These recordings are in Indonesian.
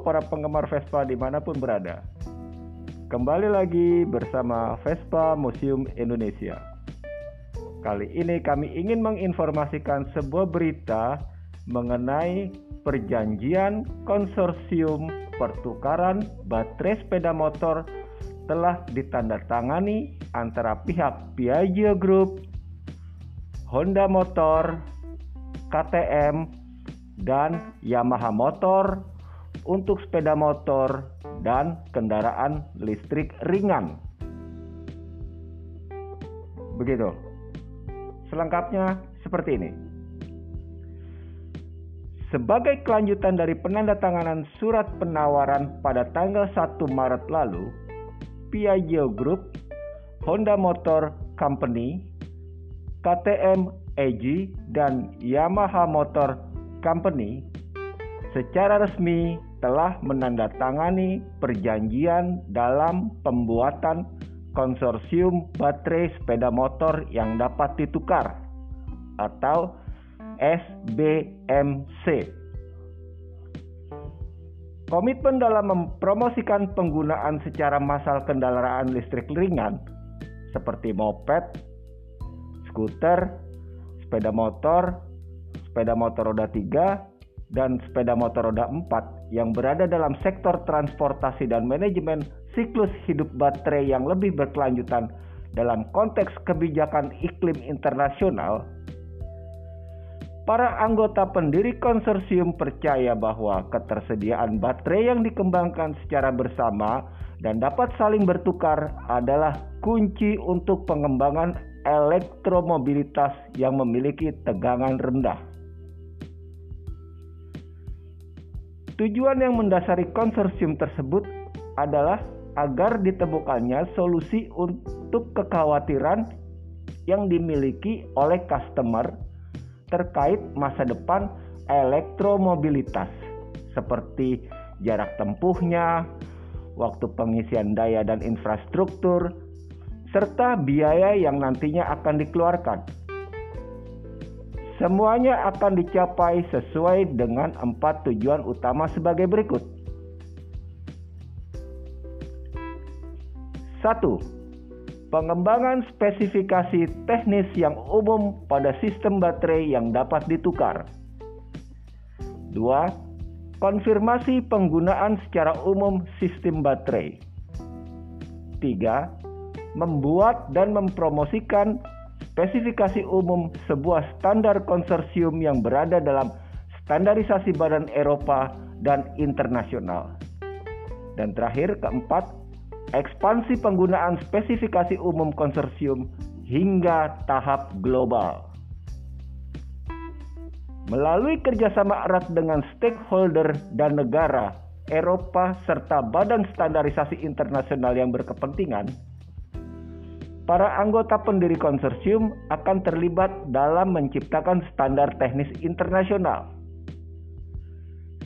Para penggemar Vespa di mana pun berada. Kembali lagi bersama Vespa Museum Indonesia. Kali ini kami ingin menginformasikan sebuah berita mengenai perjanjian konsorsium pertukaran baterai sepeda motor telah ditandatangani antara pihak Piaggio Group, Honda Motor, KTM, dan Yamaha Motor untuk sepeda motor dan kendaraan listrik ringan. Begitu. Selengkapnya seperti ini. Sebagai kelanjutan dari penandatanganan surat penawaran pada tanggal 1 Maret lalu, Piaggio Group, Honda Motor Company, KTM EG, dan Yamaha Motor Company secara resmi telah menandatangani perjanjian dalam pembuatan konsorsium baterai sepeda motor yang dapat ditukar atau SBMC. Komitmen dalam mempromosikan penggunaan secara massal kendaraan listrik ringan seperti moped, skuter, sepeda motor, sepeda motor roda 3, dan sepeda motor roda 4 yang berada dalam sektor transportasi dan manajemen siklus hidup baterai yang lebih berkelanjutan dalam konteks kebijakan iklim internasional, para anggota pendiri konsorsium percaya bahwa ketersediaan baterai yang dikembangkan secara bersama dan dapat saling bertukar adalah kunci untuk pengembangan elektromobilitas yang memiliki tegangan rendah. Tujuan yang mendasari konsorsium tersebut adalah agar ditemukannya solusi untuk kekhawatiran yang dimiliki oleh customer terkait masa depan elektromobilitas seperti jarak tempuhnya, waktu pengisian daya dan infrastruktur, serta biaya yang nantinya akan dikeluarkan Semuanya akan dicapai sesuai dengan empat tujuan utama sebagai berikut. Satu, pengembangan spesifikasi teknis yang umum pada sistem baterai yang dapat ditukar. Dua, konfirmasi penggunaan secara umum sistem baterai. Tiga, membuat dan mempromosikan spesifikasi umum sebuah standar konsorsium yang berada dalam standarisasi badan Eropa dan internasional. Dan terakhir keempat, ekspansi penggunaan spesifikasi umum konsorsium hingga tahap global. Melalui kerjasama erat dengan stakeholder dan negara, Eropa serta badan standarisasi internasional yang berkepentingan, para anggota pendiri konsorsium akan terlibat dalam menciptakan standar teknis internasional.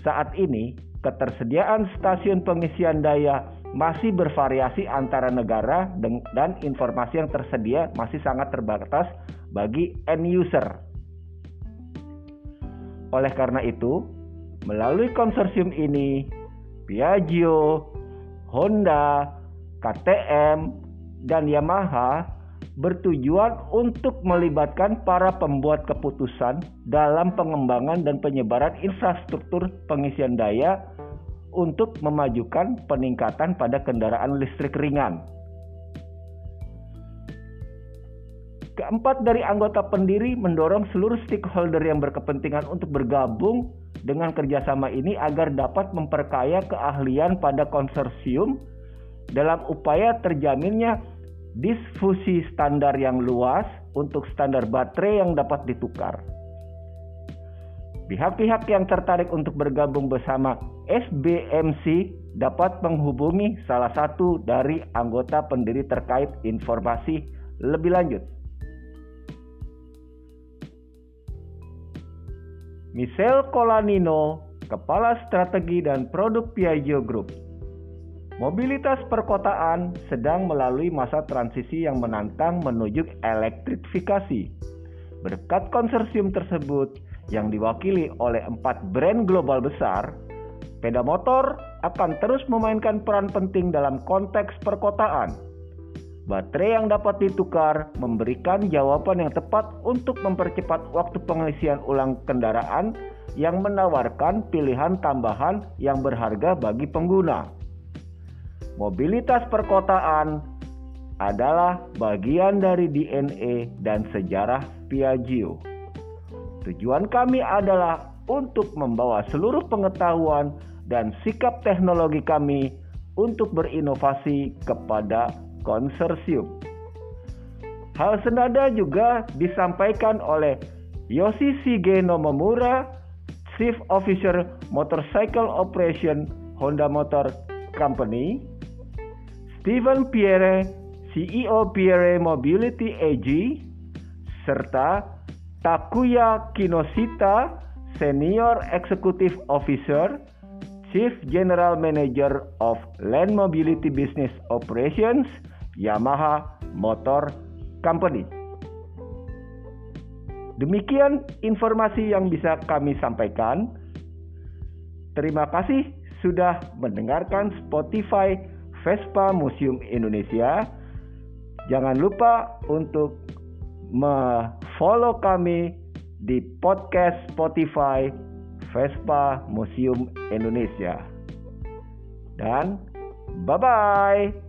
Saat ini, ketersediaan stasiun pengisian daya masih bervariasi antara negara dan informasi yang tersedia masih sangat terbatas bagi end user. Oleh karena itu, melalui konsorsium ini, Piaggio, Honda, KTM, dan Yamaha bertujuan untuk melibatkan para pembuat keputusan dalam pengembangan dan penyebaran infrastruktur pengisian daya untuk memajukan peningkatan pada kendaraan listrik ringan. Keempat dari anggota pendiri mendorong seluruh stakeholder yang berkepentingan untuk bergabung dengan kerjasama ini agar dapat memperkaya keahlian pada konsorsium dalam upaya terjaminnya difusi standar yang luas untuk standar baterai yang dapat ditukar. Pihak-pihak yang tertarik untuk bergabung bersama SBMC dapat menghubungi salah satu dari anggota pendiri terkait informasi lebih lanjut. Michel Colanino, Kepala Strategi dan Produk Piaggio Group, Mobilitas perkotaan sedang melalui masa transisi yang menantang menuju elektrifikasi. Berkat konsorsium tersebut yang diwakili oleh empat brand global besar, Sepeda motor akan terus memainkan peran penting dalam konteks perkotaan. Baterai yang dapat ditukar memberikan jawaban yang tepat untuk mempercepat waktu pengisian ulang kendaraan yang menawarkan pilihan tambahan yang berharga bagi pengguna. Mobilitas perkotaan adalah bagian dari DNA dan sejarah Piaggio. Tujuan kami adalah untuk membawa seluruh pengetahuan dan sikap teknologi kami untuk berinovasi kepada konsorsium. Hal senada juga disampaikan oleh Yoshi Shige Nomomura, Chief Officer Motorcycle Operation Honda Motor Company, Steven Pierre, CEO Pierre Mobility AG, serta Takuya Kinoshita, Senior Executive Officer, Chief General Manager of Land Mobility Business Operations, Yamaha Motor Company. Demikian informasi yang bisa kami sampaikan. Terima kasih sudah mendengarkan Spotify Vespa Museum Indonesia. Jangan lupa untuk follow kami di podcast Spotify Vespa Museum Indonesia. Dan bye-bye.